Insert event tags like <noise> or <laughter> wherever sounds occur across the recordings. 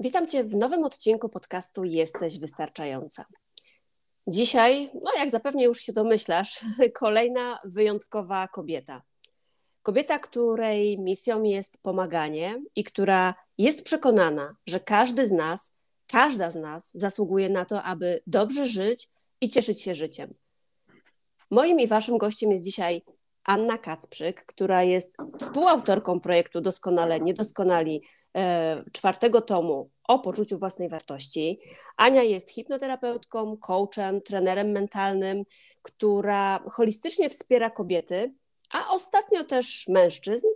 Witam Cię w nowym odcinku podcastu Jesteś Wystarczająca. Dzisiaj, no jak zapewne już się domyślasz, <laughs> kolejna wyjątkowa kobieta. Kobieta, której misją jest pomaganie i która jest przekonana, że każdy z nas, każda z nas zasługuje na to, aby dobrze żyć i cieszyć się życiem. Moim i Waszym gościem jest dzisiaj Anna Kacprzyk, która jest współautorką projektu Doskonale Niedoskonali czwartego tomu o poczuciu własnej wartości. Ania jest hipnoterapeutką, coachem, trenerem mentalnym, która holistycznie wspiera kobiety, a ostatnio też mężczyzn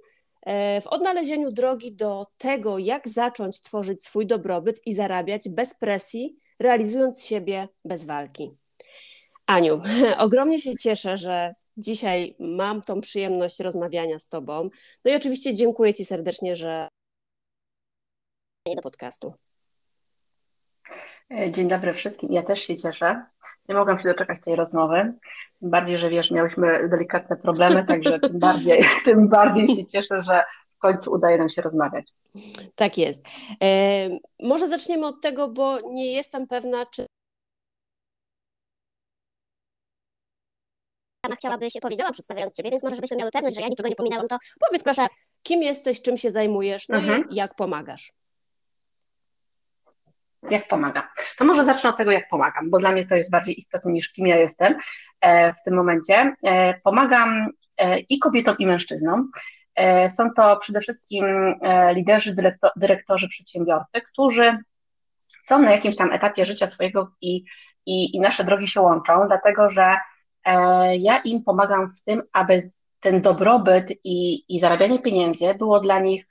e, w odnalezieniu drogi do tego, jak zacząć tworzyć swój dobrobyt i zarabiać bez presji, realizując siebie bez walki. Aniu, <laughs> ogromnie się cieszę, że dzisiaj mam tą przyjemność rozmawiania z Tobą. No i oczywiście dziękuję Ci serdecznie, że do podcastu. E, dzień dobry wszystkim. Ja też się cieszę. Nie mogłam się doczekać tej rozmowy. Tym bardziej, że wiesz, miałyśmy delikatne problemy, także tym <laughs> bardziej, <laughs> tym bardziej się cieszę, że w końcu udaje nam się rozmawiać. Tak jest. E, może zaczniemy od tego, bo nie jestem pewna, czy chciałabyś powiedziała przedstawiając Ciebie, więc może żebyśmy miały pewność, że ja niczego nie pominęłam, to powiedz proszę, kim jesteś, czym się zajmujesz, no mhm. i jak pomagasz. Jak pomaga? To może zacznę od tego, jak pomagam, bo dla mnie to jest bardziej istotne niż kim ja jestem e, w tym momencie. E, pomagam e, i kobietom, i mężczyznom. Są to przede wszystkim liderzy, dyrektorzy, przedsiębiorcy, którzy są na jakimś tam etapie życia swojego i, i, i nasze drogi się łączą, dlatego że ja im pomagam w tym, aby ten dobrobyt i, i zarabianie pieniędzy było dla nich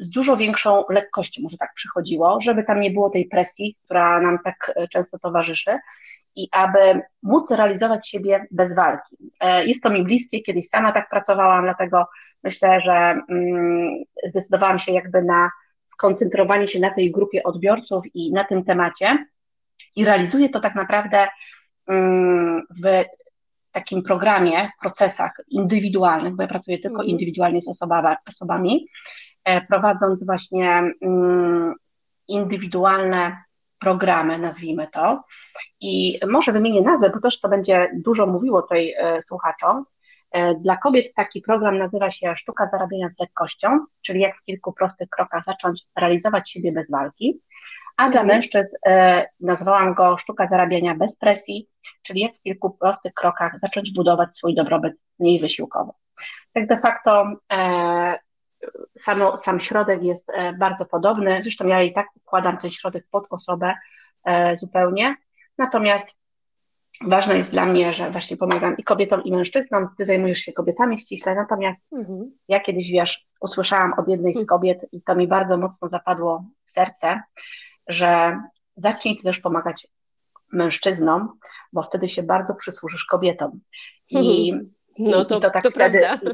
z dużo większą lekkością może tak przychodziło, żeby tam nie było tej presji, która nam tak e, często towarzyszy i aby móc realizować siebie bez walki. E, jest to mi bliskie, kiedyś sama tak pracowałam, dlatego myślę, że mm, zdecydowałam się jakby na skoncentrowanie się na tej grupie odbiorców i na tym temacie i realizuję to tak naprawdę mm, w takim programie, procesach indywidualnych, bo ja pracuję tylko mhm. indywidualnie z osobami, E, prowadząc właśnie mm, indywidualne programy, nazwijmy to. I może wymienię nazwę, bo też to będzie dużo mówiło tutaj e, słuchaczom. E, dla kobiet taki program nazywa się Sztuka zarabiania z lekkością, czyli jak w kilku prostych krokach zacząć realizować siebie bez walki. A mhm. dla mężczyzn nazwałam go Sztuka zarabiania bez presji, czyli jak w kilku prostych krokach zacząć budować swój dobrobyt mniej wysiłkowo. Tak de facto samo, sam środek jest e, bardzo podobny, zresztą ja i tak układam ten środek pod osobę e, zupełnie, natomiast ważne jest dla mnie, że właśnie pomagam i kobietom, i mężczyznom, ty zajmujesz się kobietami ściśle, natomiast mhm. ja kiedyś, wiesz, usłyszałam od jednej z mhm. kobiet i to mi bardzo mocno zapadło w serce, że zacznij ty też pomagać mężczyznom, bo wtedy się bardzo przysłużysz kobietom. I, <laughs> no to, i to, tak to wtedy, prawda.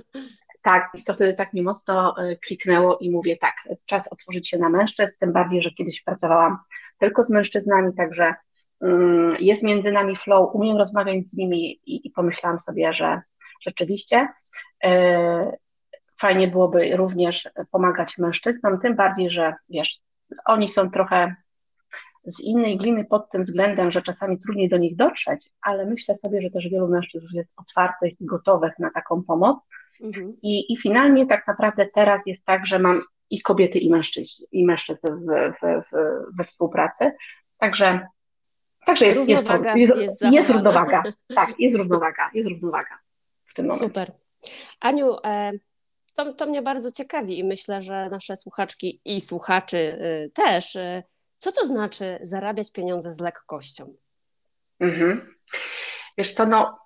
Tak, to wtedy tak mi mocno e, kliknęło i mówię tak, czas otworzyć się na mężczyzn, tym bardziej, że kiedyś pracowałam tylko z mężczyznami, także um, jest między nami flow, umiem rozmawiać z nimi i, i pomyślałam sobie, że rzeczywiście e, fajnie byłoby również pomagać mężczyznom, tym bardziej, że wiesz, oni są trochę z innej gliny pod tym względem, że czasami trudniej do nich dotrzeć, ale myślę sobie, że też wielu mężczyzn jest otwartych i gotowych na taką pomoc, Mhm. I, I finalnie tak naprawdę teraz jest tak, że mam i kobiety, i mężczyźni, i mężczyzn w, w, w, we współpracy. Także, także jest, jest, jest, jest, jest równowaga. <laughs> Tak, jest równowaga, jest równowaga w tym momencie. Super. Aniu, e, to, to mnie bardzo ciekawi i myślę, że nasze słuchaczki i słuchaczy y, też. Y, co to znaczy zarabiać pieniądze z lekkością? Mhm. Wiesz co, no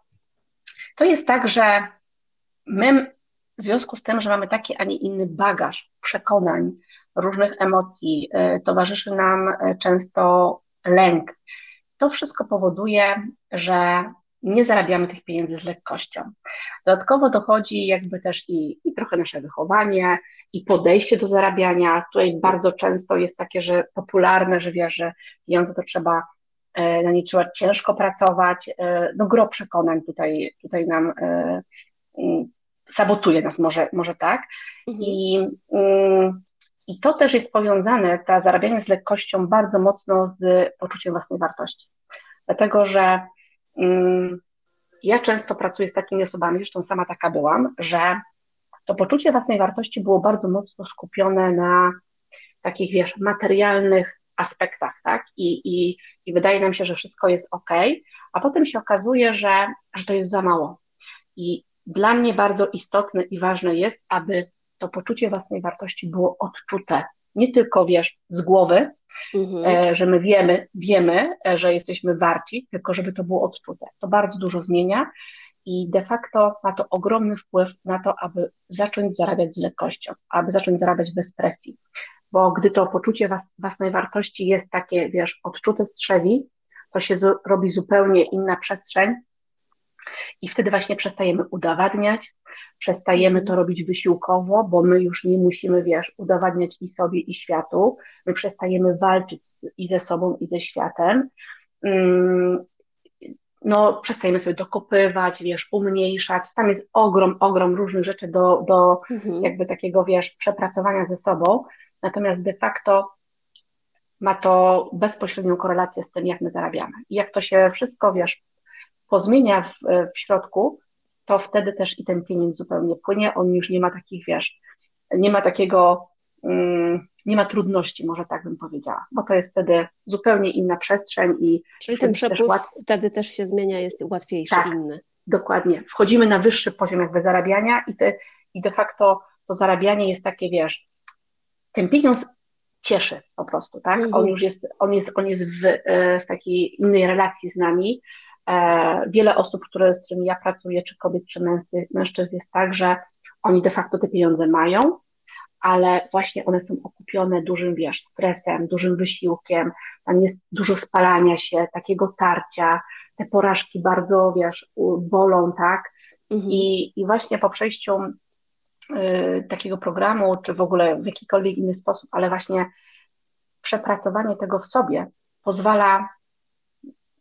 to jest tak, że my w związku z tym, że mamy taki, a nie inny bagaż przekonań, różnych emocji, y, towarzyszy nam y, często lęk. To wszystko powoduje, że nie zarabiamy tych pieniędzy z lekkością. Dodatkowo dochodzi jakby też i, i trochę nasze wychowanie, i podejście do zarabiania. Tutaj bardzo często jest takie, że popularne, że wiesz, że pieniądze to trzeba, e, na nie trzeba ciężko pracować. E, no gro przekonań tutaj, tutaj nam e, mm, sabotuje nas może, może tak. Mhm. I, mm, I to też jest powiązane, ta zarabianie z lekkością bardzo mocno z poczuciem własnej wartości. Dlatego, że mm, ja często pracuję z takimi osobami, zresztą sama taka byłam, że to poczucie własnej wartości było bardzo mocno skupione na takich, wiesz, materialnych aspektach, tak? I, i, i wydaje nam się, że wszystko jest ok, a potem się okazuje, że, że to jest za mało. I dla mnie bardzo istotne i ważne jest, aby to poczucie własnej wartości było odczute. Nie tylko wiesz z głowy, mhm. E, że my wiemy, wiemy, e, że jesteśmy warci, tylko żeby to było odczute. To bardzo dużo zmienia i de facto ma to ogromny wpływ na to, aby zacząć zarabiać z lekkością, aby zacząć zarabiać bez presji. Bo gdy to poczucie was, własnej wartości jest takie, wiesz, odczute strzewi, to się robi zupełnie inna przestrzeń, i wtedy właśnie przestajemy udowadniać, przestajemy to robić wysiłkowo, bo my już nie musimy, wiesz, udowadniać i sobie, i światu. My przestajemy walczyć z, i ze sobą, i ze światem. Mm, no, przestajemy sobie dokopywać, wiesz, umniejszać. Tam jest ogrom, ogrom różnych rzeczy do, do mhm. jakby takiego, wiesz, przepracowania ze sobą. Natomiast de facto ma to bezpośrednią korelację z tym, jak my zarabiamy. I jak to się wszystko, wiesz, pozmienia w, w środku, to wtedy też i ten pieniądz zupełnie płynie. On już nie ma takich, wiesz, nie ma takiego, mm, nie ma trudności, może tak bym powiedziała, bo to jest wtedy zupełnie inna przestrzeń i. Czyli ten przepływ też wtedy też się zmienia, jest łatwiejszy, tak, inny. Dokładnie. Wchodzimy na wyższy poziom jakby zarabiania i, te, i de facto to zarabianie jest takie, wiesz, ten pieniądz cieszy po prostu, tak? Mhm. On już jest, on jest, on jest w, e, w takiej innej relacji z nami, E, wiele osób, które, z którymi ja pracuję, czy kobiet, czy mężczyzn, jest tak, że oni de facto te pieniądze mają, ale właśnie one są okupione dużym, wiesz, stresem, dużym wysiłkiem, tam jest dużo spalania się, takiego tarcia, te porażki bardzo, wiesz, bolą, tak? Mhm. I, I właśnie po przejściu y, takiego programu, czy w ogóle w jakikolwiek inny sposób, ale właśnie przepracowanie tego w sobie pozwala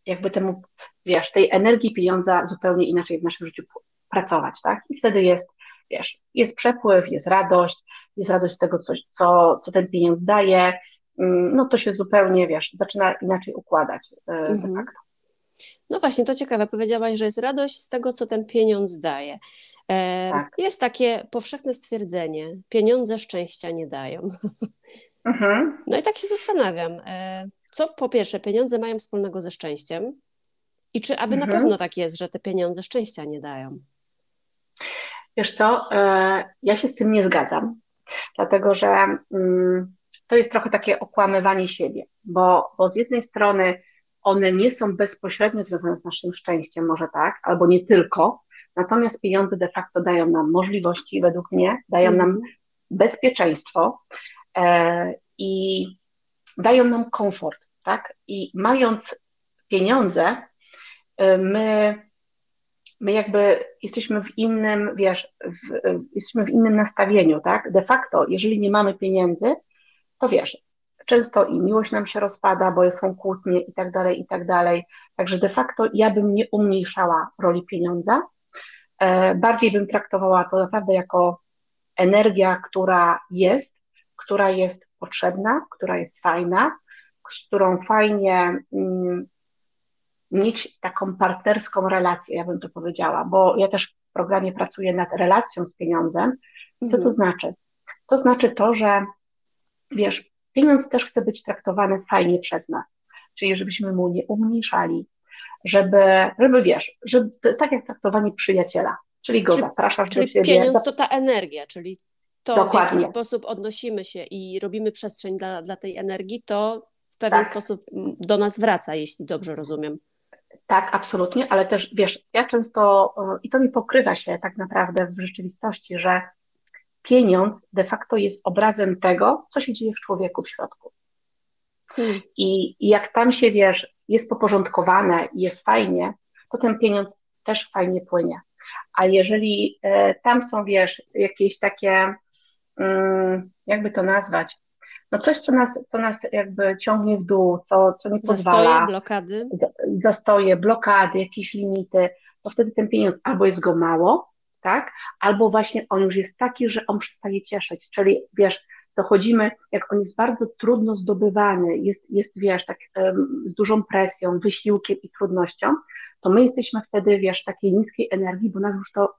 jakby temu, wiesz, tej energii pieniądza zupełnie inaczej w naszym życiu pracować, tak? I wtedy jest, wiesz, jest przepływ, jest radość, jest radość z tego, co, co, co ten pieniądz daje, mm, no to się zupełnie, wiesz, zaczyna inaczej układać e, de mhm. facto. No właśnie, to ciekawe. Powiedziałaś, że jest radość z tego, co ten pieniądz daje. E, tak. Jest takie powszechne stwierdzenie: pieniądze szczęścia nie dają. Mhm. No i tak się zastanawiam. E, co po pierwsze pieniądze mają wspólnego ze szczęściem i czy aby mhm. na pewno tak jest, że te pieniądze szczęścia nie dają? Wiesz co, e, ja się z tym nie zgadzam, dlatego że mm, to jest trochę takie okłamywanie siebie, bo, bo z jednej strony one nie są bezpośrednio związane z naszym szczęściem, może tak, albo nie tylko, natomiast pieniądze de facto dają nam możliwości, według mnie, dają nam mhm. bezpieczeństwo e, i dają nam komfort, tak? I mając pieniądze, my, my jakby jesteśmy w innym, wiesz, w, jesteśmy w innym nastawieniu, tak? De facto, jeżeli nie mamy pieniędzy, to wiesz, często i miłość nam się rozpada, bo są kłótnie i tak dalej, i tak dalej. Także de facto ja bym nie umniejszała roli pieniądza, e, bardziej bym traktowała to naprawdę jako energia, która jest, która jest potrzebna, która jest fajna, z którą fajnie mm, mieć taką partnerską relację, ja bym to powiedziała, bo ja też w programie pracuję nad relacją z pieniądzem. Co to mhm. znaczy? to znaczy to, że wiesz, pieniądz też chce być traktowany fajnie przez nas, czyli żebyśmy mu nie umniejszali, żeby, żeby wiesz, żeby, to jest tak jak traktowanie przyjaciela, czyli go czyli, zapraszasz czyli do siebie. pieniądz to ta energia, czyli to Dokładnie. w jaki sposób odnosimy się i robimy przestrzeń dla, dla tej energii, to w pewien Tak. sposób do nas wraca, jeśli dobrze rozumiem. Tak, absolutnie, ale też wiesz, ja często, y, i to mi pokrywa się tak naprawdę w rzeczywistości, że pieniądz de facto jest obrazem tego, co się dzieje w człowieku w środku. Hmm. I, i jak tam się, wiesz, jest poporządkowane i jest fajnie, to ten pieniądz też fajnie płynie. A jeżeli e, tam są, wiesz, jakieś takie, mm, jakby to nazwać, no coś, co nas, co nas jakby ciągnie w dół, co, co nie pozwala, Zastoje, blokady. za- zastoje, blokady, jakieś limity, to wtedy ten pieniądz albo jest go mało, tak, albo właśnie on już jest taki, że on przestaje cieszyć, czyli wiesz, dochodzimy, jak on jest bardzo trudno zdobywany, jest, jest wiesz, tak em, z dużą presją, wysiłkiem i trudnością, to my jesteśmy wtedy, wiesz, takiej niskiej energii, bo nas już to,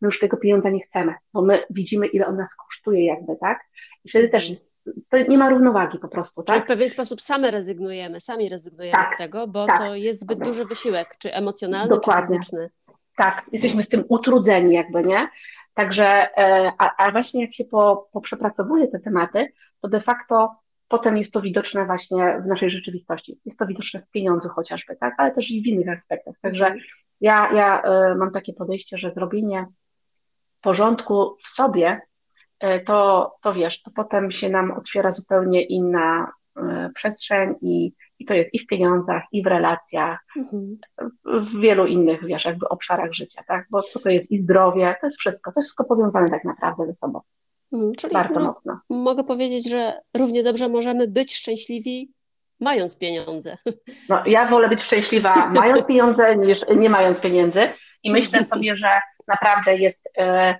my już tego pieniądza nie chcemy, bo my widzimy, ile on nas kosztuje jakby, tak, i wtedy też jest, to nie ma równowagi po prostu, Czyli tak, w pewien sposób same rezygnujemy, sami rezygnujemy Tak, z tego, bo tak. to jest zbyt duży wysiłek, czy emocjonalny, Dokładnie. czy fizyczny. Tak, jesteśmy z tym utrudzeni jakby, nie? Także, e, a, a właśnie jak się po, poprzepracowuje te tematy, to de facto potem jest to widoczne właśnie w naszej rzeczywistości. Jest to widoczne w pieniądzu chociażby, tak? Ale też i w innych aspektach. Także Mhm. ja, ja e, mam takie podejście, że zrobienie porządku w sobie, to, to wiesz, to potem się nam otwiera zupełnie inna e, przestrzeń i, i to jest i w pieniądzach, i w relacjach, Mhm. w, wielu innych, wiesz, jakby obszarach życia, tak? Bo to jest i zdrowie, to jest wszystko, to jest wszystko powiązane tak naprawdę ze sobą, Mhm. Czyli bardzo no, mocno. mogę powiedzieć, że równie dobrze możemy być szczęśliwi, mając pieniądze. No, ja wolę być szczęśliwa mając pieniądze niż nie mając pieniędzy i myślę <laughs> sobie, że naprawdę jest, e,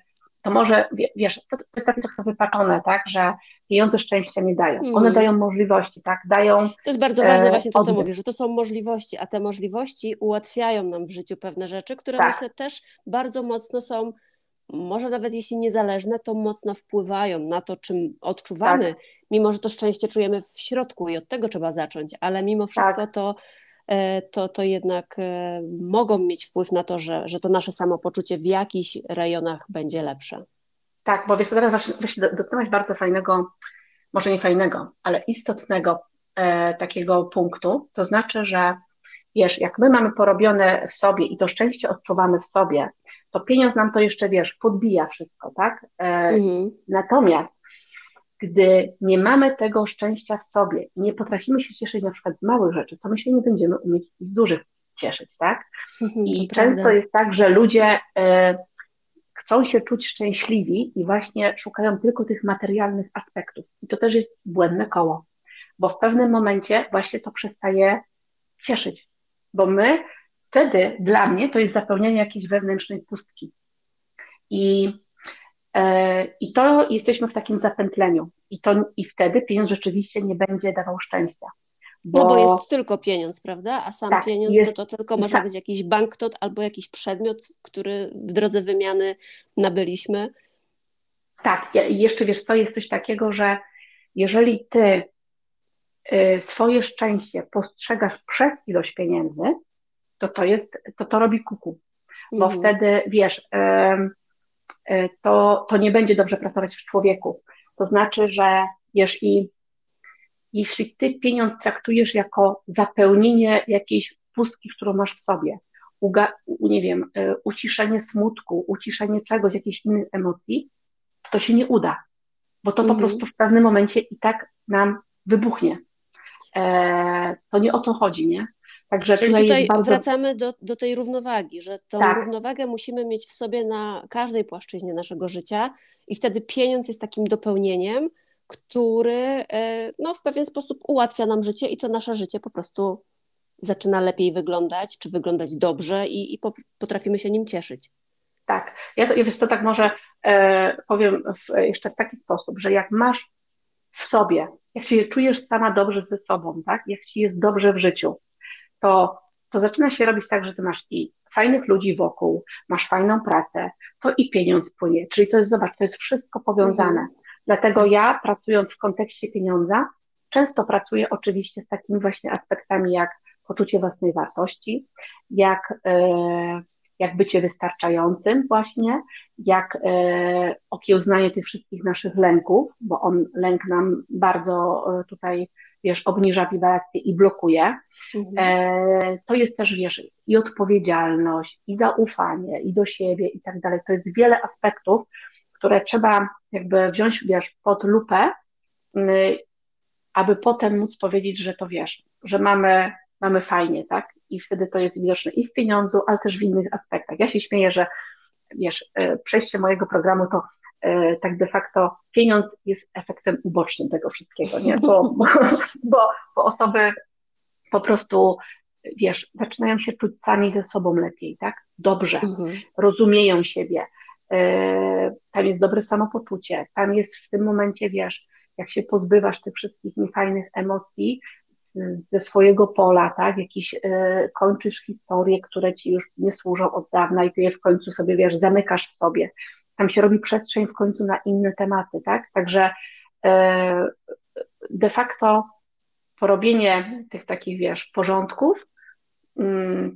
to może, wie- wiesz, to, jest takie trochę wypaczone, tak, że pieniądze szczęścia nie dają. One Mhm. dają możliwości, tak, dają, To jest bardzo ważne E, właśnie to, co oddech. mówisz, że to są możliwości, a te możliwości ułatwiają nam w życiu pewne rzeczy, które Tak. myślę też bardzo mocno są, może nawet jeśli niezależne, to mocno wpływają na to, czym odczuwamy, Tak. mimo że to szczęście czujemy w środku i od tego trzeba zacząć, ale mimo wszystko Tak. to, to, to jednak e, mogą mieć wpływ na to, że, że to nasze samopoczucie w jakichś rejonach będzie lepsze. tak, bo wiesz, teraz właśnie dotknąłeś bardzo fajnego, może nie fajnego, ale istotnego e, takiego punktu, to znaczy, że wiesz, jak my mamy porobione w sobie i to szczęście odczuwamy w sobie, to pieniądz nam to jeszcze, wiesz, podbija wszystko, tak? E, Mhm. Natomiast gdy nie mamy tego szczęścia w sobie i nie potrafimy się cieszyć na przykład z małych rzeczy, to my się nie będziemy umieć z dużych cieszyć, tak? Mhm, I to często prawda. jest tak, że ludzie e, chcą się czuć szczęśliwi i właśnie szukają tylko tych materialnych aspektów. I to też jest błędne koło, bo w pewnym momencie właśnie to przestaje cieszyć, bo my wtedy, dla mnie, to jest zapełnienie jakiejś wewnętrznej pustki. I, e, i to jesteśmy w takim zapętleniu. I, to, I wtedy pieniądz rzeczywiście nie będzie dawał szczęścia. No bo jest tylko pieniądz, prawda? A sam Tak, pieniądz jest- to, to tylko może tak. być jakiś banknot albo jakiś przedmiot, który w drodze wymiany nabyliśmy. Tak, i jeszcze wiesz co, jest coś takiego, że jeżeli ty y, swoje szczęście postrzegasz przez ilość pieniędzy, to to jest, to to robi kuku, bo Mhm. wtedy wiesz, y, to, to nie będzie dobrze pracować w człowieku. To znaczy, że wiesz, i jeśli ty pieniądz traktujesz jako zapełnienie jakiejś pustki, którą masz w sobie, uga, nie wiem, y, uciszenie smutku, uciszenie czegoś, jakiejś innych emocji, to to się nie uda, bo to po Mhm. prostu w pewnym momencie i tak nam wybuchnie. E, to nie o to chodzi, nie? Także Czyli tutaj tutaj bardzo... wracamy do, do tej równowagi, że tą Tak. równowagę musimy mieć w sobie na każdej płaszczyźnie naszego życia i wtedy pieniądz jest takim dopełnieniem, który e, no, w pewien sposób ułatwia nam życie i to nasze życie po prostu zaczyna lepiej wyglądać, czy wyglądać dobrze i, i po, potrafimy się nim cieszyć. Tak, ja to, wiesz co, tak może e, powiem w, jeszcze w taki sposób, że jak masz w sobie, jak się czujesz sama dobrze ze sobą, tak, jak ci jest dobrze w życiu, to, to zaczyna się robić tak, że ty masz i fajnych ludzi wokół, masz fajną pracę, to i pieniądz płynie, czyli to jest, zobacz, to jest wszystko powiązane. Mhm. Dlatego ja, pracując w kontekście pieniądza, często pracuję oczywiście z takimi właśnie aspektami jak poczucie własnej wartości, jak, e, jak bycie wystarczającym właśnie, jak e, okiełznanie tych wszystkich naszych lęków, bo on lęk nam bardzo e, tutaj, wiesz, obniża wibrację i blokuje. Mhm. To jest też, wiesz, i odpowiedzialność, i zaufanie, i do siebie, i tak dalej. To jest wiele aspektów, które trzeba jakby wziąć, wiesz, pod lupę, aby potem móc powiedzieć, że to wiesz, że mamy mamy fajnie, tak? I wtedy to jest widoczne i w pieniądzu, ale też w innych aspektach. Ja się śmieję, że wiesz, e, przejście mojego programu to e, tak de facto pieniądz jest efektem ubocznym tego wszystkiego, nie? <laughs> Bo, bo, bo, osoby po prostu, wiesz, zaczynają się czuć sami ze sobą lepiej, tak? Dobrze, mhm. rozumieją siebie, e, tam jest dobre samopoczucie, tam jest w tym momencie, wiesz, jak się pozbywasz tych wszystkich niefajnych emocji, ze swojego pola, tak, jakiś y, kończysz historie, które ci już nie służą od dawna i ty je w końcu sobie, wiesz, zamykasz w sobie. Tam się robi przestrzeń w końcu na inne tematy, tak, także y, de facto porobienie tych takich, wiesz, porządków y,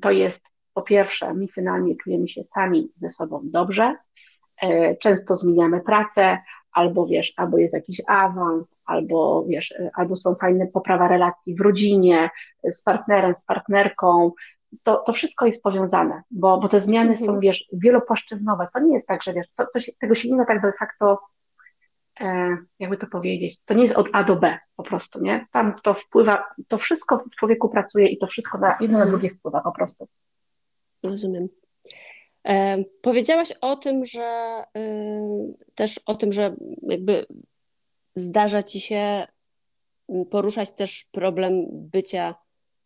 to jest po pierwsze, my finalnie czujemy się sami ze sobą dobrze, e, często zmieniamy pracę, albo wiesz, albo jest jakiś awans, albo wiesz, albo są fajne poprawa relacji w rodzinie, z partnerem, z partnerką, to, to wszystko jest powiązane, bo, bo te zmiany mhm. są, wiesz, wielopłaszczyznowe. To nie jest tak, że wiesz, to, to się, tego się nie da tak de facto, e, jakby to powiedzieć, to nie jest od A do B po prostu, nie? Tam to wpływa, to wszystko w człowieku pracuje i to wszystko na jedno na mhm. drugie wpływa po prostu. Rozumiem. E, powiedziałaś o tym, że y, też o tym, że jakby zdarza ci się poruszać też problem bycia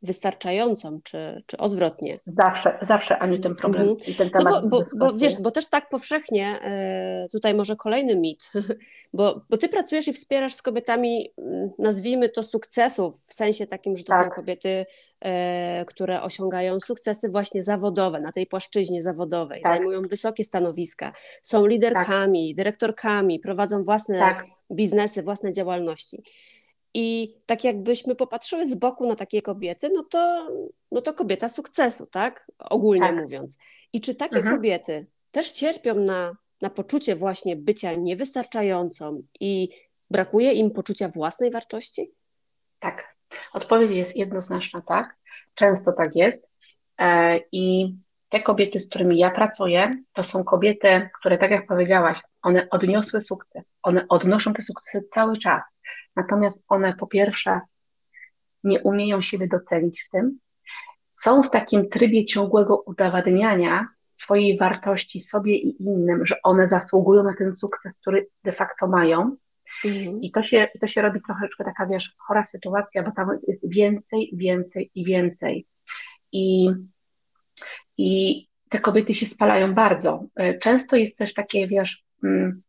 wystarczającą, czy, czy odwrotnie? Zawsze, zawsze Ani ten problem mhm. i ten temat. No bo, bo, bo, wiesz, bo też tak powszechnie, e, tutaj może kolejny mit, <laughs> bo, bo ty pracujesz i wspierasz z kobietami, nazwijmy to sukcesów, w sensie takim, że to tak. są kobiety, e, które osiągają sukcesy właśnie zawodowe, na tej płaszczyźnie zawodowej, tak. zajmują wysokie stanowiska, są liderkami, tak. dyrektorkami, prowadzą własne tak. biznesy, własne działalności. I tak jakbyśmy popatrzyły z boku na takie kobiety, no to, no to kobieta sukcesu, tak? Ogólnie tak. mówiąc. I czy takie mhm. kobiety też cierpią na, na poczucie właśnie bycia niewystarczającą i brakuje im poczucia własnej wartości? Tak. Odpowiedź jest jednoznaczna tak. Często tak jest. E, I te kobiety, z którymi ja pracuję, to są kobiety, które, tak jak powiedziałaś, one odniosły sukces. One odnoszą te sukcesy cały czas. Natomiast one po pierwsze nie umieją siebie docenić w tym, są w takim trybie ciągłego udowadniania swojej wartości sobie i innym, że one zasługują na ten sukces, który de facto mają. Mhm. I to się, to się robi troszeczkę taka, wiesz, chora sytuacja, bo tam jest więcej, więcej i więcej. I, i te kobiety się spalają bardzo. E, często jest też takie, wiesz, mm,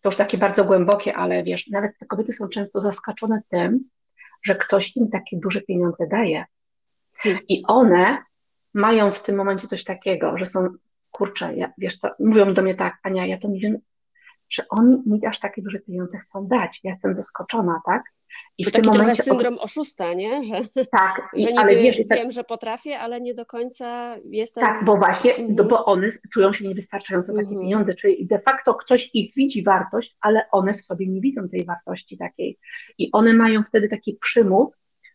to już takie bardzo głębokie, ale wiesz, nawet te kobiety są często zaskoczone tym, że ktoś im takie duże pieniądze daje. Hmm. I one mają w tym momencie coś takiego, że są, kurczę, ja, wiesz co, mówią do mnie tak, Ania, ja to nie wiem, że oni mi aż takie duże pieniądze chcą dać. Ja jestem zaskoczona, tak? I to taki trochę syndrom oszusta, nie? Że, <laughs> tak, że niby ale wiesz, wiem, tak, że potrafię, ale nie do końca jestem... Tak, bo właśnie, mhm. bo one czują się niewystarczająco takie mhm. pieniądze, czyli de facto ktoś ich widzi wartość, ale one w sobie nie widzą tej wartości takiej. I one mają wtedy taki przymus,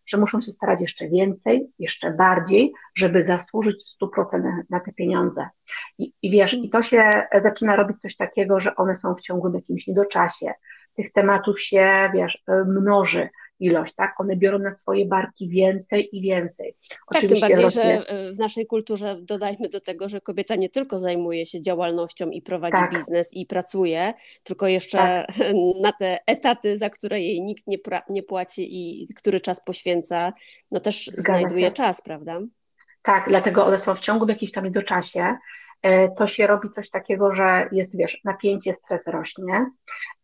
że muszą się starać jeszcze więcej, jeszcze bardziej, żeby zasłużyć w 100% na, na te pieniądze. I, I wiesz, i to się zaczyna robić coś takiego, że one są w ciągłym jakimś niedoczasie. Tych tematów się, wiesz, mnoży ilość, tak? One biorą na swoje barki więcej i więcej. Tak, tym bardziej, rośnie... że w naszej kulturze dodajmy do tego, że kobieta nie tylko zajmuje się działalnością i prowadzi tak. biznes i pracuje, tylko jeszcze tak. <laughs> na te etaty, za które jej nikt nie, nie płaci i który czas poświęca, no też Zgadza znajduje się. czas, prawda? Tak, dlatego one są w ciągu w jakimś tam niedoczasie, E, to się robi coś takiego, że jest, wiesz, napięcie, stres rośnie.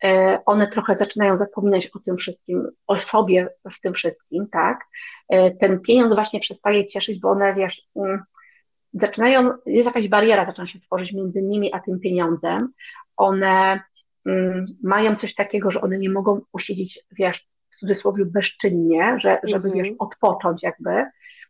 E, one trochę zaczynają zapominać o tym wszystkim, o sobie w tym wszystkim, tak? E, ten pieniądz właśnie przestaje cieszyć, bo one, wiesz, mm, zaczynają, jest jakaś bariera, zaczyna się tworzyć między nimi a tym pieniądzem. One mm, mają coś takiego, że one nie mogą usiedzieć, wiesz, w cudzysłowie bezczynnie, że, żeby, mm -hmm. wiesz, odpocząć jakby.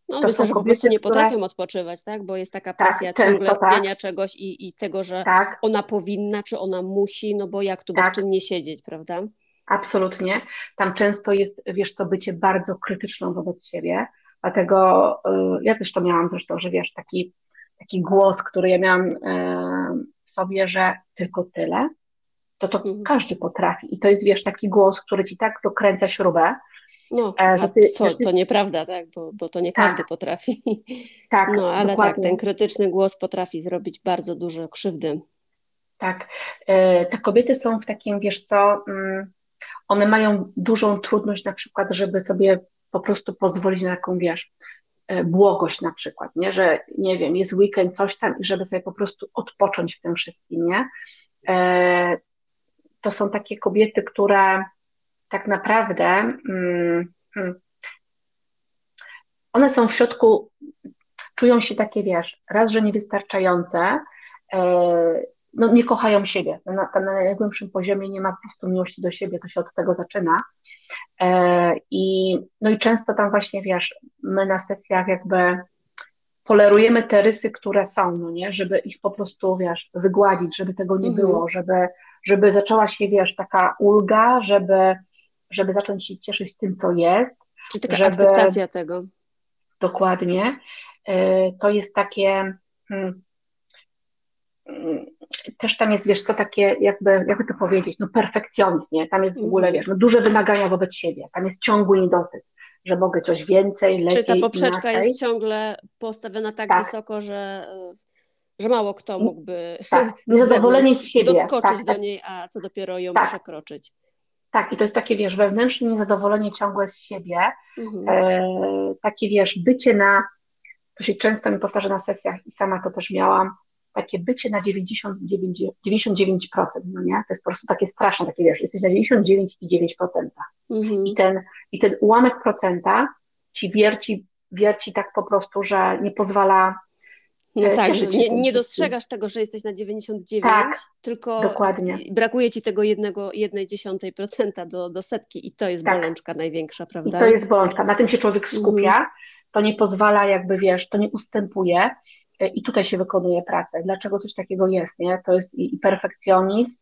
No, to myślę, że kobiety, po prostu nie potrafią które... odpoczywać, tak? Bo jest taka tak, presja tak, ciągle robienia tak. czegoś i, i tego, że tak. ona powinna, czy ona musi, no bo jak tu tak. bezczynnie siedzieć, prawda? Absolutnie. Tam często jest, wiesz, to bycie bardzo krytyczną wobec siebie, dlatego y, ja też to miałam zresztą, że wiesz, taki, taki głos, który ja miałam y, w sobie, że tylko tyle, to to mhm. każdy potrafi. I to jest, wiesz, taki głos, który ci tak dokręca śrubę. No, e, że ty, co, ty... to nieprawda, tak? Bo, bo to nie każdy tak. potrafi. <laughs> Tak, No, ale tak, dokładnie. tak, ten krytyczny głos potrafi zrobić bardzo dużo krzywdy. Tak. E, te kobiety są w takim, wiesz co, mm, one mają dużą trudność na przykład, żeby sobie po prostu pozwolić na taką, wiesz, e, błogość na przykład, nie? że nie wiem, jest weekend, coś tam i żeby sobie po prostu odpocząć w tym wszystkim, nie? to są takie kobiety, które tak naprawdę mm, hmm, one są w środku, czują się takie, wiesz, raz, że niewystarczające, e, no nie kochają siebie. Na, na najgłębszym poziomie nie ma po prostu miłości do siebie, to się od tego zaczyna. E, I, no i często tam właśnie, wiesz, my na sesjach jakby polerujemy te rysy, które są, no nie, żeby ich po prostu, wiesz, wygładzić, żeby tego nie mhm. było, żeby żeby zaczęła się, wiesz, taka ulga, żeby, żeby zacząć się cieszyć tym, co jest. Czyli taka żeby... akceptacja tego. Dokładnie. E, to jest takie. Hmm, hmm, też tam jest, wiesz, co takie, jakby, jakby to powiedzieć, no perfekcjonizm, nie? Tam jest w ogóle, mhm. wiesz, no duże wymagania wobec siebie, tam jest ciągły niedosyt, że mogę coś więcej, lepiej, Czy ta poprzeczka jest ciągle postawiona tak, tak, wysoko, że że mało kto mógłby tak, <laughs> niezadowolenie z siebie doskoczyć tak, do tak. niej, a co dopiero ją tak. przekroczyć. Tak, i to jest takie, wiesz, wewnętrzne niezadowolenie ciągłe z siebie, mhm. e, takie, wiesz, bycie na, to się często mi powtarza na sesjach i sama to też miałam, takie bycie na 99, 99%, no nie? To jest po prostu takie straszne, takie, wiesz, jesteś na 99,9%. Mhm. I, ten, I ten ułamek procenta ci wierci, wierci tak po prostu, że nie pozwala no tak, nie, nie, dostrzegasz tego, że jesteś na 99, tak, tylko dokładnie. brakuje ci tego jednego, jednej dziesiątej procenta do, do setki i to jest tak. bolączka największa, prawda? I to jest bolączka, na tym się człowiek skupia, mhm. to nie pozwala jakby, wiesz, to nie ustępuje e, i tutaj się wykonuje pracę. Dlaczego coś takiego jest, nie? To jest i, i perfekcjonizm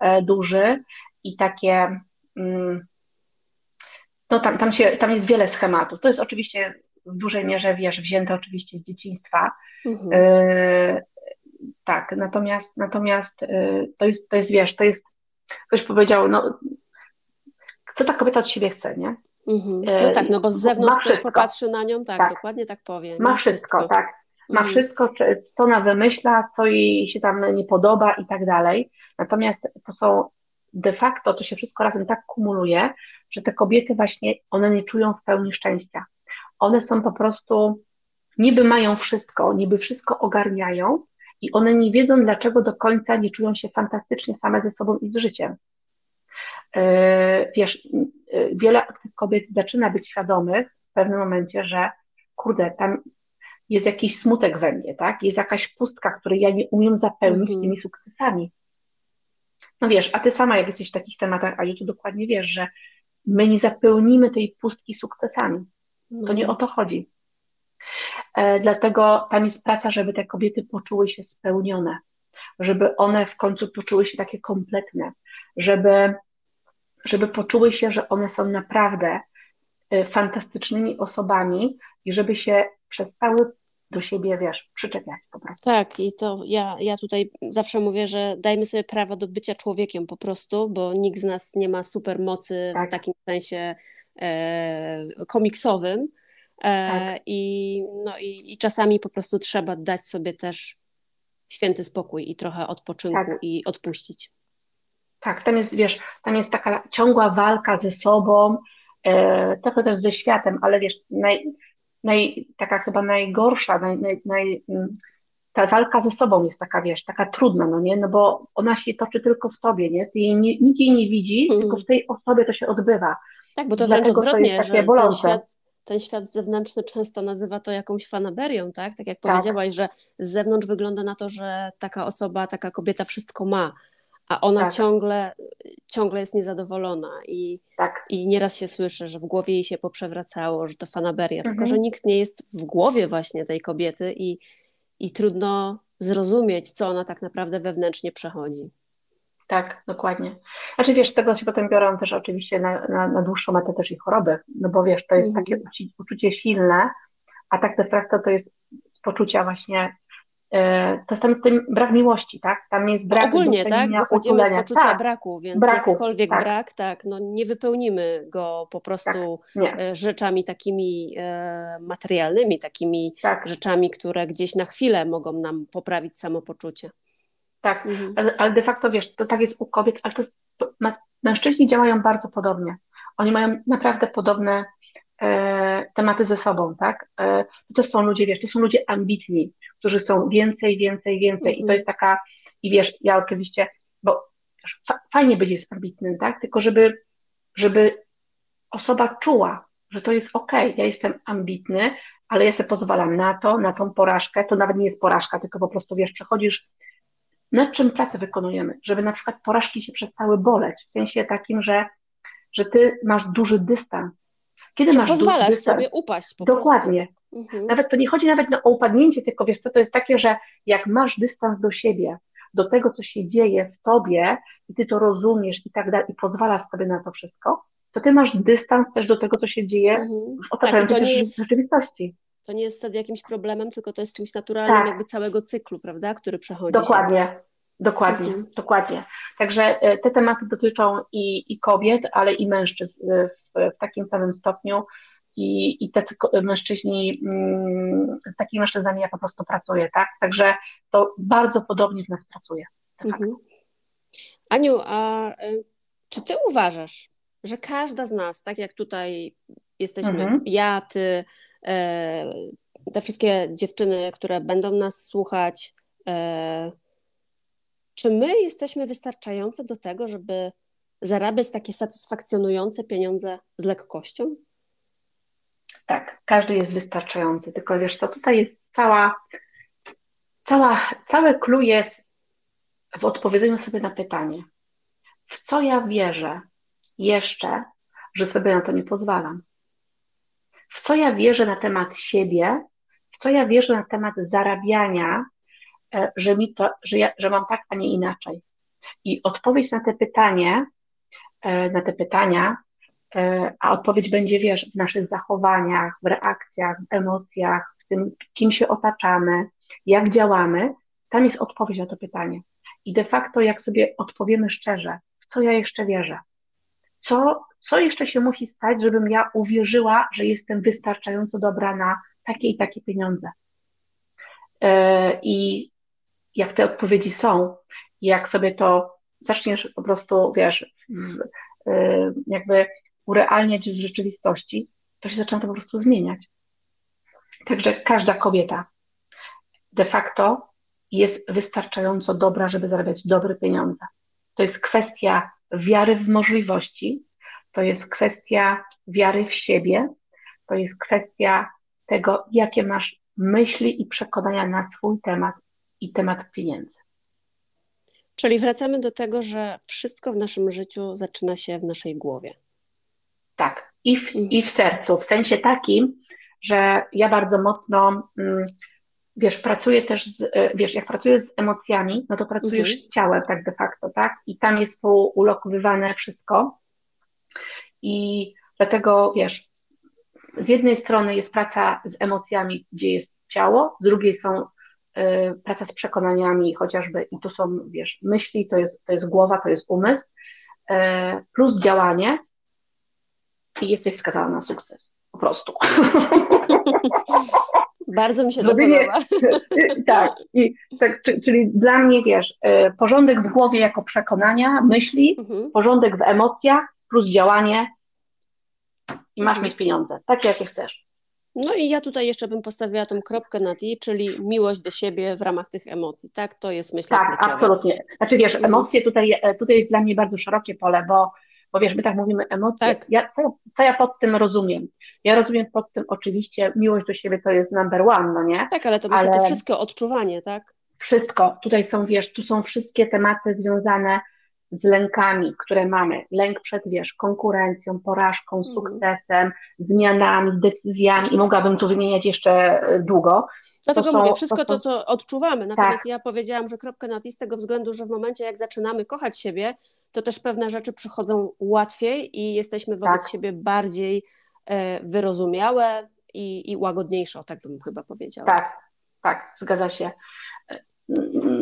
e, duży i takie... Mm, no tam, tam, się, tam jest wiele schematów. To jest oczywiście w dużej mierze, wiesz, wzięte oczywiście z dzieciństwa. Mhm. E, tak, natomiast, natomiast e, to, jest, to jest, wiesz, to jest, ktoś powiedział, no, co ta kobieta od siebie chce, nie? Mhm. E, no tak, no bo z zewnątrz ktoś popatrzy na nią, tak, tak, dokładnie tak powie. Ma wszystko, wszystko, tak. Ma mhm. wszystko, co ona wymyśla, co jej się tam nie podoba i tak dalej. Natomiast to są de facto, to się wszystko razem tak kumuluje, że te kobiety właśnie, one nie czują w pełni szczęścia one są po prostu, niby mają wszystko, niby wszystko ogarniają i one nie wiedzą, dlaczego do końca nie czują się fantastycznie same ze sobą i z życiem. E, wiesz, e, wiele tych kobiet zaczyna być świadomych w pewnym momencie, że kurde, tam jest jakiś smutek we mnie, tak? Jest jakaś pustka, której ja nie umiem zapełnić -hmm. tymi sukcesami. No wiesz, a ty sama, jak jesteś w takich tematach, Aju, to dokładnie wiesz, że my nie zapełnimy tej pustki sukcesami. To nie o to chodzi. E, dlatego tam jest praca, żeby te kobiety poczuły się spełnione, żeby one w końcu poczuły się takie kompletne, żeby, żeby poczuły się, że one są naprawdę e, fantastycznymi osobami i żeby się przestały do siebie, wiesz, przyczepiać po prostu. Tak, i to ja, ja tutaj zawsze mówię, że dajmy sobie prawo do bycia człowiekiem po prostu, bo nikt z nas nie ma super mocy tak. w takim sensie komiksowym. E, tak. I, no i, i czasami po prostu trzeba dać sobie też święty spokój i trochę odpoczynku tak. i odpuścić. Tak, tam jest, wiesz, tam jest taka ciągła walka ze sobą, e, trochę też ze światem, ale wiesz, naj, naj, taka chyba najgorsza, naj, naj, naj, mm, ta walka ze sobą jest taka, wiesz, taka trudna, no nie, no bo ona się toczy tylko w tobie, nie, Ty jej nie, nikt jej nie widzi, mm. tylko w tej osobie to się odbywa. Tak, bo to wręcz odwrotnie, że ten świat, ten świat zewnętrzny często nazywa to jakąś fanaberią, tak? Tak jak tak. powiedziałaś, że z zewnątrz wygląda na to, że taka osoba, taka kobieta wszystko ma, a ona tak. ciągle, ciągle jest niezadowolona i, tak. i nieraz się słyszy, że w głowie jej się poprzewracało, że to fanaberia, mhm. tylko że nikt nie jest w głowie właśnie tej kobiety i, i trudno zrozumieć, co ona tak naprawdę wewnętrznie przechodzi. Tak, dokładnie. Znaczy wiesz, z tego się potem biorą też oczywiście na, na, na dłuższą metę też i choroby, no bo wiesz, to jest mhm. takie uczucie silne, a tak de facto to jest z poczucia właśnie E, to tam jest ten brak miłości, tak? Tam jest brak Ogólnie, tak? Wychodzimy z poczucia tak. braku, więc braku, jakikolwiek tak. brak, tak, no nie wypełnimy go po prostu tak. E, rzeczami takimi e, materialnymi, takimi tak. rzeczami, które gdzieś na chwilę mogą nam poprawić samopoczucie. Tak, mhm. ale, ale de facto wiesz, to tak jest u kobiet, ale to, jest, to mężczyźni działają bardzo podobnie. Oni mają naprawdę podobne e, tematy ze sobą, tak? E, to są ludzie, wiesz, to są ludzie ambitni, którzy są więcej, więcej, więcej. I to mhm. jest taka, i wiesz, ja oczywiście, bo fajnie być jest ambitnym, tak? Tylko żeby, żeby osoba czuła, że to jest ok, ja jestem ambitny, ale ja sobie pozwalam na to, na tą porażkę, to nawet nie jest porażka, tylko po prostu, wiesz, przechodzisz, nad czym pracę wykonujemy, żeby na przykład porażki się przestały boleć, w sensie takim, że, że ty masz duży dystans. Kiedy Czy masz pozwalasz duży dystans, sobie upaść po Dokładnie, prostu. Mhm. Nawet to nie chodzi nawet o upadnięcie, tylko wiesz co, to jest takie, że jak masz dystans do siebie, do tego, co się dzieje w tobie i ty to rozumiesz i tak dalej i pozwalasz sobie na to wszystko, to ty masz dystans też do tego, co się dzieje mhm. w otaczającej tak, jest, rzeczywistości. To nie jest wtedy jakimś problemem, tylko to jest czymś naturalnym tak. jakby całego cyklu, prawda, który przechodzi. Dokładnie. Się. Dokładnie, mhm. dokładnie. Także e, te tematy dotyczą i, i kobiet, ale i mężczyzn w, w takim samym stopniu i, i tacy mężczyźni, mm, z takimi mężczyznami ja po prostu pracuję, tak? Także to bardzo podobnie w nas pracuje. Mhm. Aniu, a czy ty uważasz, że każda z nas, tak jak tutaj jesteśmy, mhm. ja, ty, e, te wszystkie dziewczyny, które będą nas słuchać, e, czy my jesteśmy wystarczające do tego, żeby zarabiać takie satysfakcjonujące pieniądze z lekkością? Tak, każdy jest wystarczający, tylko wiesz co, tutaj jest cała, cała, całe clue jest w odpowiedzeniu sobie na pytanie, w co ja wierzę jeszcze, że sobie na to nie pozwalam? W co ja wierzę na temat siebie, w co ja wierzę na temat zarabiania, e, że, mi to, że, ja, że mam tak, a nie inaczej. I odpowiedź na te pytanie, e, na te pytania E, a odpowiedź będzie, wiesz, w naszych zachowaniach, w reakcjach, w emocjach, w tym, kim się otaczamy, jak działamy, tam jest odpowiedź na to pytanie. I de facto, jak sobie odpowiemy szczerze, w co ja jeszcze wierzę, co, co jeszcze się musi stać, żebym ja uwierzyła, że jestem wystarczająco dobra na takie i takie pieniądze. E, I jak te odpowiedzi są, jak sobie to zaczniesz po prostu, wiesz, e, jakby urealniać w rzeczywistości, to się zaczyna to po prostu zmieniać. Także każda kobieta de facto jest wystarczająco dobra, żeby zarabiać dobre pieniądze. To jest kwestia wiary w możliwości, to jest kwestia wiary w siebie, to jest kwestia tego, jakie masz myśli i przekonania na swój temat i temat pieniędzy. Czyli wracamy do tego, że wszystko w naszym życiu zaczyna się w naszej głowie. Tak, i w, i w sercu, w sensie takim, że ja bardzo mocno, mm, wiesz, pracuję też z, e, wiesz, jak pracuję z emocjami, no to pracujesz mhm. z ciałem tak de facto, tak? I tam jest ulokowywane wszystko. I dlatego, wiesz, z jednej strony jest praca z emocjami, gdzie jest ciało, z drugiej są y, praca z przekonaniami chociażby i to są, wiesz, myśli, to jest, to jest głowa, to jest umysł, y, plus działanie, i jesteś skazana na sukces. Po prostu. <laughs> Bardzo mi się Zrobienie, podoba. <laughs> Tak, i, tak, czyli dla mnie, wiesz, y, porządek w głowie jako przekonania, myśli, mhm. porządek w emocjach plus działanie i masz mhm. mieć pieniądze, takie jakie chcesz. No i ja tutaj jeszcze bym postawiła tą kropkę nad i, czyli miłość do siebie w ramach tych emocji, tak? To jest myślę Tak, kluczowe. absolutnie. Znaczy wiesz, mhm. emocje tutaj, e, tutaj jest dla mnie bardzo szerokie pole, bo bo wiesz, my tak mówimy emocje. Tak. Ja, co, co ja pod tym rozumiem? Ja rozumiem pod tym oczywiście miłość do siebie to jest number one, no nie? Tak, ale to ale... to wszystko odczuwanie, tak? Wszystko. Tutaj są, wiesz, tu są wszystkie tematy związane z lękami, które mamy, lęk przed, wiesz, konkurencją, porażką, mhm. sukcesem, zmianami, decyzjami i mogłabym tu wymieniać jeszcze długo, Dlatego są, mówię, wszystko to, to, co odczuwamy. Natomiast tak. ja powiedziałam, że kropkę nad i z tego względu, że w momencie, jak zaczynamy kochać siebie, to też pewne rzeczy przychodzą łatwiej i jesteśmy wobec tak. siebie bardziej e, wyrozumiałe i, i łagodniejsze, tak bym chyba powiedziała. Tak, tak, zgadza się.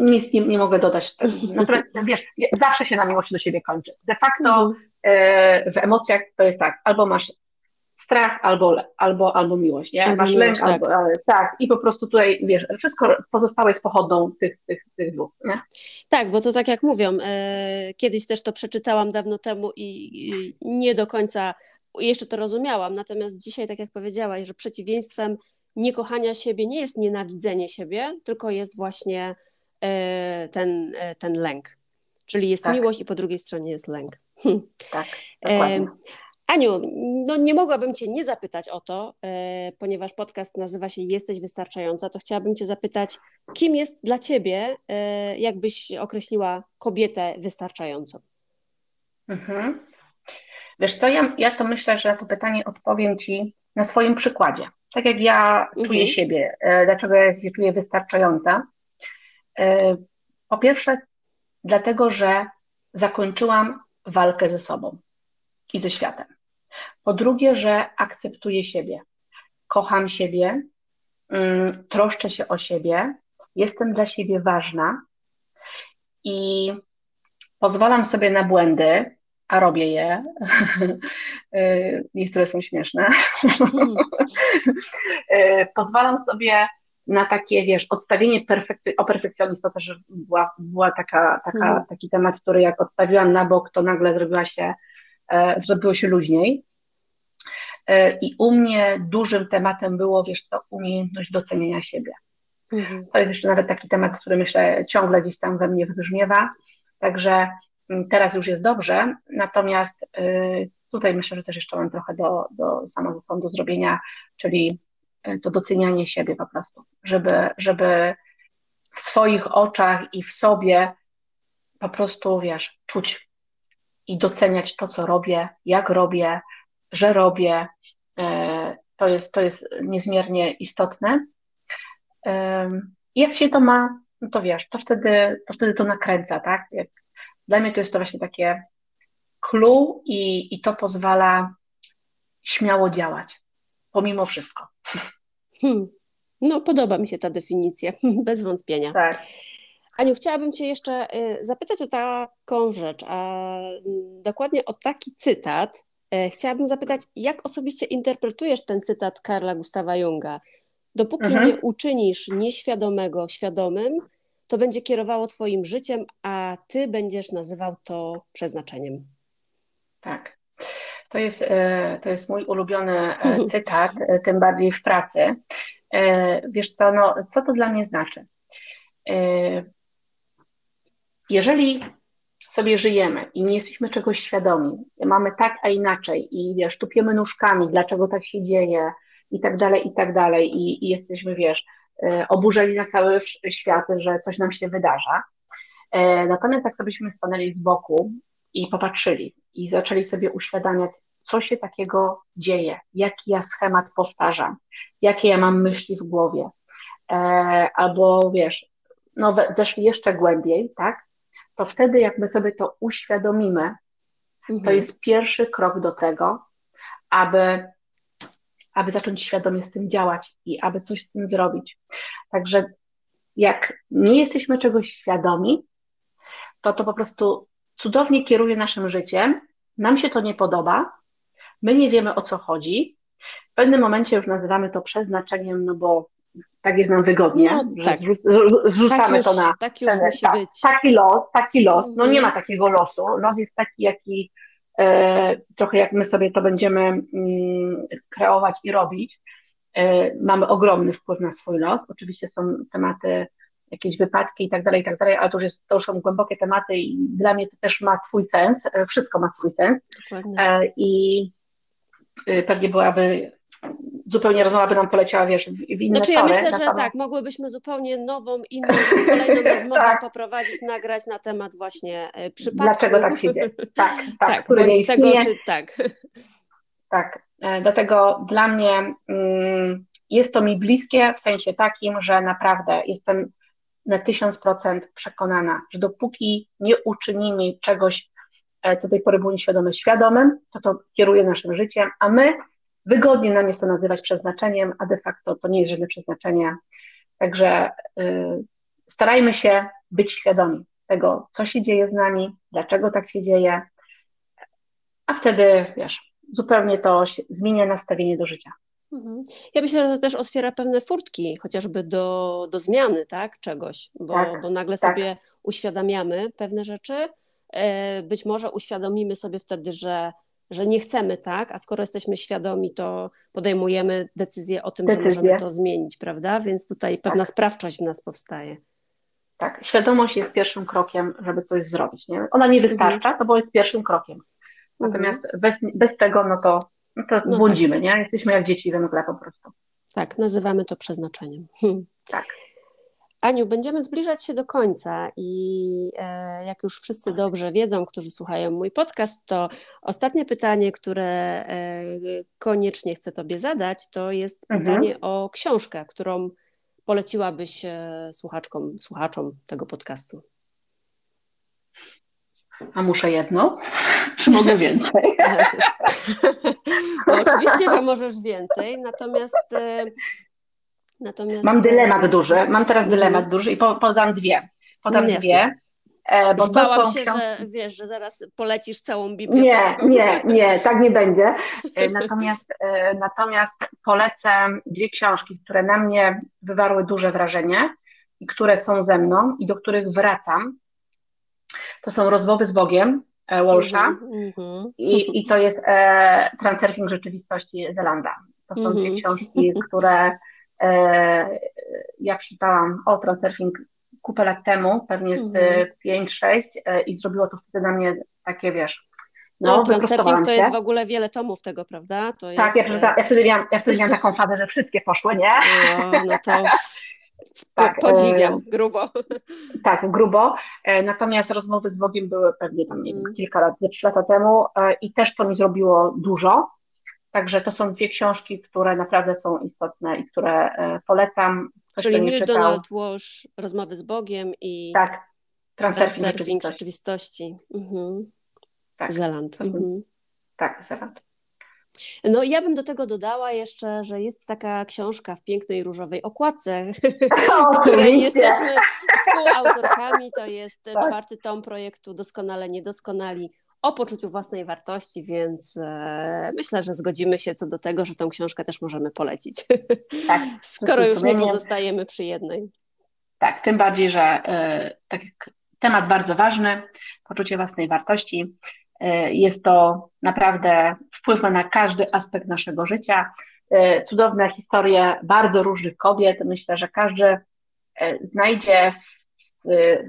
Nic nie, nie mogę dodać. <laughs> Natomiast wiesz, zawsze się na miłość do siebie kończy. De facto mhm. e, w emocjach to jest tak, albo masz strach albo, albo, albo miłość, nie? Masz miłość, lęk, tak. albo, tak, i po prostu tutaj, wiesz, wszystko pozostałe jest pochodną tych, tych, tych dwóch, nie? Tak, bo to tak jak mówią, e, kiedyś też to przeczytałam dawno temu i, i nie do końca jeszcze to rozumiałam, natomiast dzisiaj, tak jak powiedziałaś, że przeciwieństwem niekochania siebie nie jest nienawidzenie siebie, tylko jest właśnie e, ten, e, ten lęk. Czyli jest tak. miłość i po drugiej stronie jest lęk. Tak, dokładnie. Aniu, no nie mogłabym Cię nie zapytać o to, e, ponieważ podcast nazywa się Jesteś Wystarczająca, to chciałabym Cię zapytać, kim jest dla Ciebie, e, jakbyś określiła kobietę wystarczającą? Mhm. Wiesz co, ja, ja to myślę, że na to pytanie odpowiem Ci na swoim przykładzie. Tak jak ja mhm. czuję siebie, e, dlaczego ja się czuję wystarczająca. Po pierwsze, dlatego, że zakończyłam walkę ze sobą i ze światem. Po drugie, że akceptuję siebie, kocham siebie, mm, troszczę się o siebie, jestem dla siebie ważna i pozwalam sobie na błędy, a robię je. <laughs> Y, niektóre są śmieszne. Hmm. <laughs> Y, pozwalam sobie na takie, wiesz, odstawienie perfekcy- o perfekcjonizm, to też była, była taka, taka, hmm. taki temat, który jak odstawiłam na bok, to nagle zrobiła się, e, zrobiło się luźniej. E, I u mnie dużym tematem było, wiesz to umiejętność docenienia siebie. Mhm. To jest jeszcze nawet taki temat, który myślę ciągle gdzieś tam we mnie wybrzmiewa. Także mm, teraz już jest dobrze, natomiast y, tutaj myślę, że też jeszcze mam trochę do, do sama do zrobienia, czyli y, to docenianie siebie po prostu, żeby, żeby w swoich oczach i w sobie po prostu, wiesz, czuć i doceniać to, co robię, jak robię, że robię, e, to jest, to jest niezmiernie istotne. Jak się to ma, no to wiesz, to wtedy, to wtedy to nakręca, tak? Jak, dla mnie to jest to właśnie takie clue i, i to pozwala śmiało działać, pomimo wszystko. Hmm. No, podoba mi się ta definicja, <laughs> bez wątpienia. Tak. Aniu, chciałabym Cię jeszcze y, zapytać o taką rzecz, a mm, dokładnie o taki cytat, E, chciałabym zapytać, jak osobiście interpretujesz ten cytat Karla Gustawa Junga? Dopóki mhm. nie uczynisz nieświadomego świadomym, to będzie kierowało Twoim życiem, a Ty będziesz nazywał to przeznaczeniem. Tak. To jest, e, to jest mój ulubiony e, <laughs> cytat, tym bardziej w pracy. Wiesz co, no, co to dla mnie znaczy? Jeżeli sobie żyjemy i nie jesteśmy czegoś świadomi, mamy tak, a inaczej i wiesz, tupiemy nóżkami, dlaczego tak się dzieje i tak dalej, i tak dalej i, i jesteśmy, wiesz, e, oburzeni na cały świat, że coś nam się wydarza. E, natomiast jak stanęli z boku i popatrzyli i zaczęli sobie uświadamiać, co się takiego dzieje, jaki ja schemat powtarzam, jakie ja mam myśli w głowie, e, albo wiesz, no zeszli jeszcze głębiej, tak, to wtedy, jak my sobie to uświadomimy, mhm. to jest pierwszy krok do tego, aby, aby zacząć świadomie z tym działać i aby coś z tym zrobić. Także jak nie jesteśmy czegoś świadomi, to to po prostu cudownie kieruje naszym życiem. Nam się to nie podoba, my nie wiemy o co chodzi. W pewnym momencie już nazywamy to przeznaczeniem, no bo tak jest nam wygodnie, no, że tak. zrzucamy tak to na tak już ten, musi ta, być. taki los, taki los, no nie mhm. ma takiego losu, los jest taki, jaki trochę jak my sobie to będziemy mm, kreować i robić, e, mamy ogromny wpływ na swój los, oczywiście są tematy, jakieś wypadki i tak dalej, i tak dalej, ale to już, jest, to już są głębokie tematy i dla mnie to też ma swój sens, e, wszystko ma swój sens. E, i e, pewnie byłaby zupełnie rozmowa by nam poleciała, wiesz, w, w inne Znaczy ja myślę, że tak, mogłybyśmy zupełnie nową, inną, <laughs> kolejną rozmowę tak. poprowadzić, nagrać na temat właśnie e, przypadku. Dlaczego tak się dzieje? <laughs> Tak, tak, tak bądź tego, czy tak. <laughs> Tak, e, dlatego dla mnie mm, jest to mi bliskie w sensie takim, że naprawdę jestem na tysiąc procent przekonana, że dopóki nie uczynimy czegoś, e, co do tej pory było nieświadome, świadomym, to to kieruje naszym życiem, a my wygodnie nam jest to nazywać przeznaczeniem, a de facto to nie jest żadne przeznaczenie. Także y, starajmy się być świadomi tego, co się dzieje z nami, dlaczego tak się dzieje, a wtedy, wiesz, zupełnie to zmienia nastawienie do życia. Mhm. Ja myślę, że to też otwiera pewne furtki, chociażby do, do zmiany tak, czegoś, bo, tak, bo nagle tak. sobie uświadamiamy pewne rzeczy. E, być może uświadomimy sobie wtedy, że, że nie chcemy tak, a skoro jesteśmy świadomi, to podejmujemy decyzję o tym, Decyzję. że możemy to zmienić, prawda? Więc tutaj pewna tak. sprawczość w nas powstaje. Tak, świadomość jest pierwszym krokiem, żeby coś zrobić. Nie? Ona nie wystarcza, mhm. to bo jest pierwszym krokiem. Natomiast mhm. bez, bez tego, no to no to no błądzimy, tak. nie? Jesteśmy jak dzieci we mgle po prostu. Tak, nazywamy to przeznaczeniem. Tak. Aniu, będziemy zbliżać się do końca i e, jak już wszyscy dobrze wiedzą, którzy słuchają mój podcast, to ostatnie pytanie, które e, koniecznie chcę Tobie zadać, to jest mhm. pytanie o książkę, którą poleciłabyś e, słuchaczkom, słuchaczom tego podcastu. A muszę jedno? Czy mogę więcej? <laughs> no, oczywiście, że możesz więcej, natomiast. E, natomiast... Mam dylemat duży, mam teraz mhm. dylemat duży i podam dwie. Podam Jasne. dwie. E, bo Bałam się, książki... że wiesz, że zaraz polecisz całą bibliotekę. Nie, nie, <laughs> nie, tak nie będzie. E, natomiast, natomiast polecę dwie książki, które na mnie wywarły duże wrażenie i które są ze mną i do których wracam to są rozmowy z Bogiem e, Walsha mm -hmm. I, i to jest e, Transurfing Rzeczywistości Zelanda. To są mm -hmm. dwie mhm. książki, które e, <laughs> ja przeczytałam o Transurfing kupę lat temu, pewnie z mm -hmm. 5-6 e, i zrobiło to wtedy na mnie takie, wiesz, no, no Transurfing to jest w ogóle wiele tomów tego, prawda? To tak, jest... ja, ja, wtedy miałam, ja wtedy miałam taką fazę, że wszystkie poszły, nie? No, no to <laughs> tak, podziwiam, e, grubo. Tak, grubo. E, natomiast rozmowy z Bogiem były pewnie tam, nie wiem, mm. kilka lat, trzy lata temu e, i też to mi zrobiło dużo. Także to są dwie książki, które naprawdę są istotne i które polecam. Ktoś, Czyli Neil Donald Walsh, Rozmowy z Bogiem i tak, Transurfing rzeczywistości. rzeczywistości. Mhm. Tak. Zeland. Mhm. Tak, Zeland. No ja bym do tego dodała jeszcze, że jest taka książka w pięknej różowej okładce, <laughs> o, której jesteśmy współautorkami. To jest tak. czwarty tom projektu Doskonale Niedoskonali o poczuciu własnej wartości, więc e, myślę, że zgodzimy się co do tego, że tą książkę też możemy polecić. Tak, <laughs> Skoro już nie pozostajemy przy jednej. Tak, tym bardziej, że e, tak, temat bardzo ważny, poczucie własnej wartości. E, jest to naprawdę wpływ na każdy aspekt naszego życia. Cudowne historie bardzo różnych kobiet. Myślę, że każdy znajdzie w,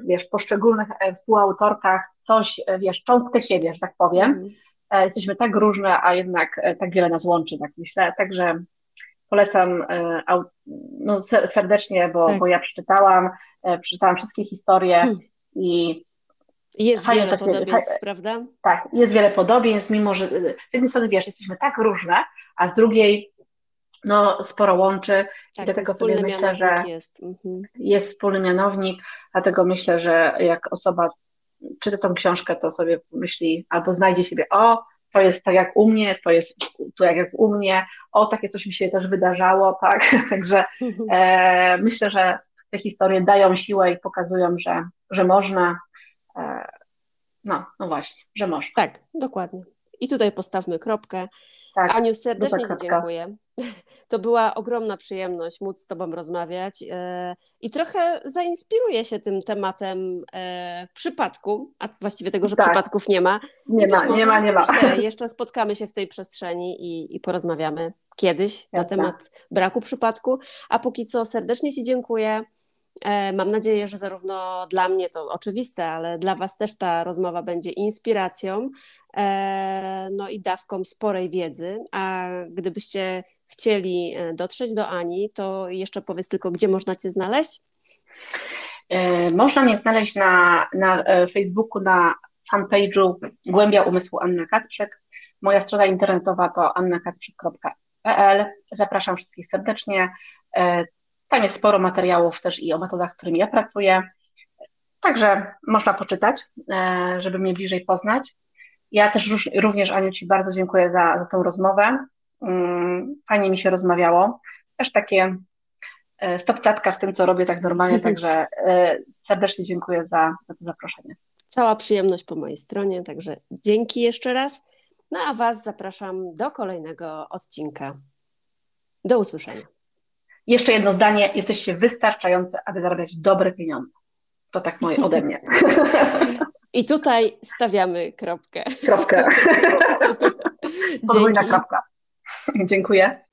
wiesz, w poszczególnych współautorkach coś, wiesz, cząstkę siebie, że tak powiem. Mm. Jesteśmy tak różne, a jednak tak wiele nas łączy, tak myślę. Także polecam no, serdecznie, bo, tak. bo ja przeczytałam, przeczytałam wszystkie historie hmm. i jest wiele podobieństw, prawda? Tak, jest wiele podobieństw, mimo że z jednej strony wiesz, jesteśmy tak różne, a z drugiej no, sporo łączy. Tak, dlatego sobie myślę, że jest. Mhm. jest wspólny mianownik, dlatego myślę, że jak osoba czyta tą książkę, to sobie myśli albo znajdzie siebie, o, to jest tak jak u mnie, to jest tu jak, jak u mnie, o, takie coś mi się też wydarzało, <laughs> tak, także e, myślę, że te historie dają siłę i pokazują, że, że można, E, no, no właśnie, że można. Tak, dokładnie. I tutaj postawmy kropkę. Tak, Aniu, serdecznie Ci dziękuję. <laughs> To była ogromna przyjemność móc z Tobą rozmawiać e, i trochę zainspiruję się tym tematem e, przypadku, a właściwie tego, że tak. przypadków nie ma. Nie ma, nie ma, nie ma. <laughs> Jeszcze spotkamy się w tej przestrzeni i, i porozmawiamy kiedyś Jasne. na temat braku przypadku. A póki co serdecznie Ci dziękuję. E, mam nadzieję, że zarówno dla mnie to oczywiste, ale dla Was też ta rozmowa będzie inspiracją, e, no i dawką sporej wiedzy. A gdybyście chcieli dotrzeć do Ani, to jeszcze powiedz tylko, gdzie można Cię znaleźć? Można mnie znaleźć na, na Facebooku na fanpage'u Głębia Umysłu Anna Kacprzek. Moja strona internetowa to annakacprzek.pl. Zapraszam wszystkich serdecznie. E, tam jest sporo materiałów też i o metodach, którymi ja pracuję. Także można poczytać, e, żeby mnie bliżej poznać. Ja też również, Aniu, Ci bardzo dziękuję za, za tę rozmowę. Mm, fajnie mi się rozmawiało. Też takie e, stopklatka w tym, co robię tak normalnie, <laughs> także serdecznie dziękuję za, za to zaproszenie. Cała przyjemność po mojej stronie, także dzięki jeszcze raz. No a Was zapraszam do kolejnego odcinka. Do usłyszenia. Jeszcze jedno zdanie. Jesteście wystarczające, aby zarabiać dobre pieniądze. To tak moje ode mnie. <laughs> I tutaj stawiamy kropkę. Kropkę. <laughs> Podwójna kropka. Dziękuję.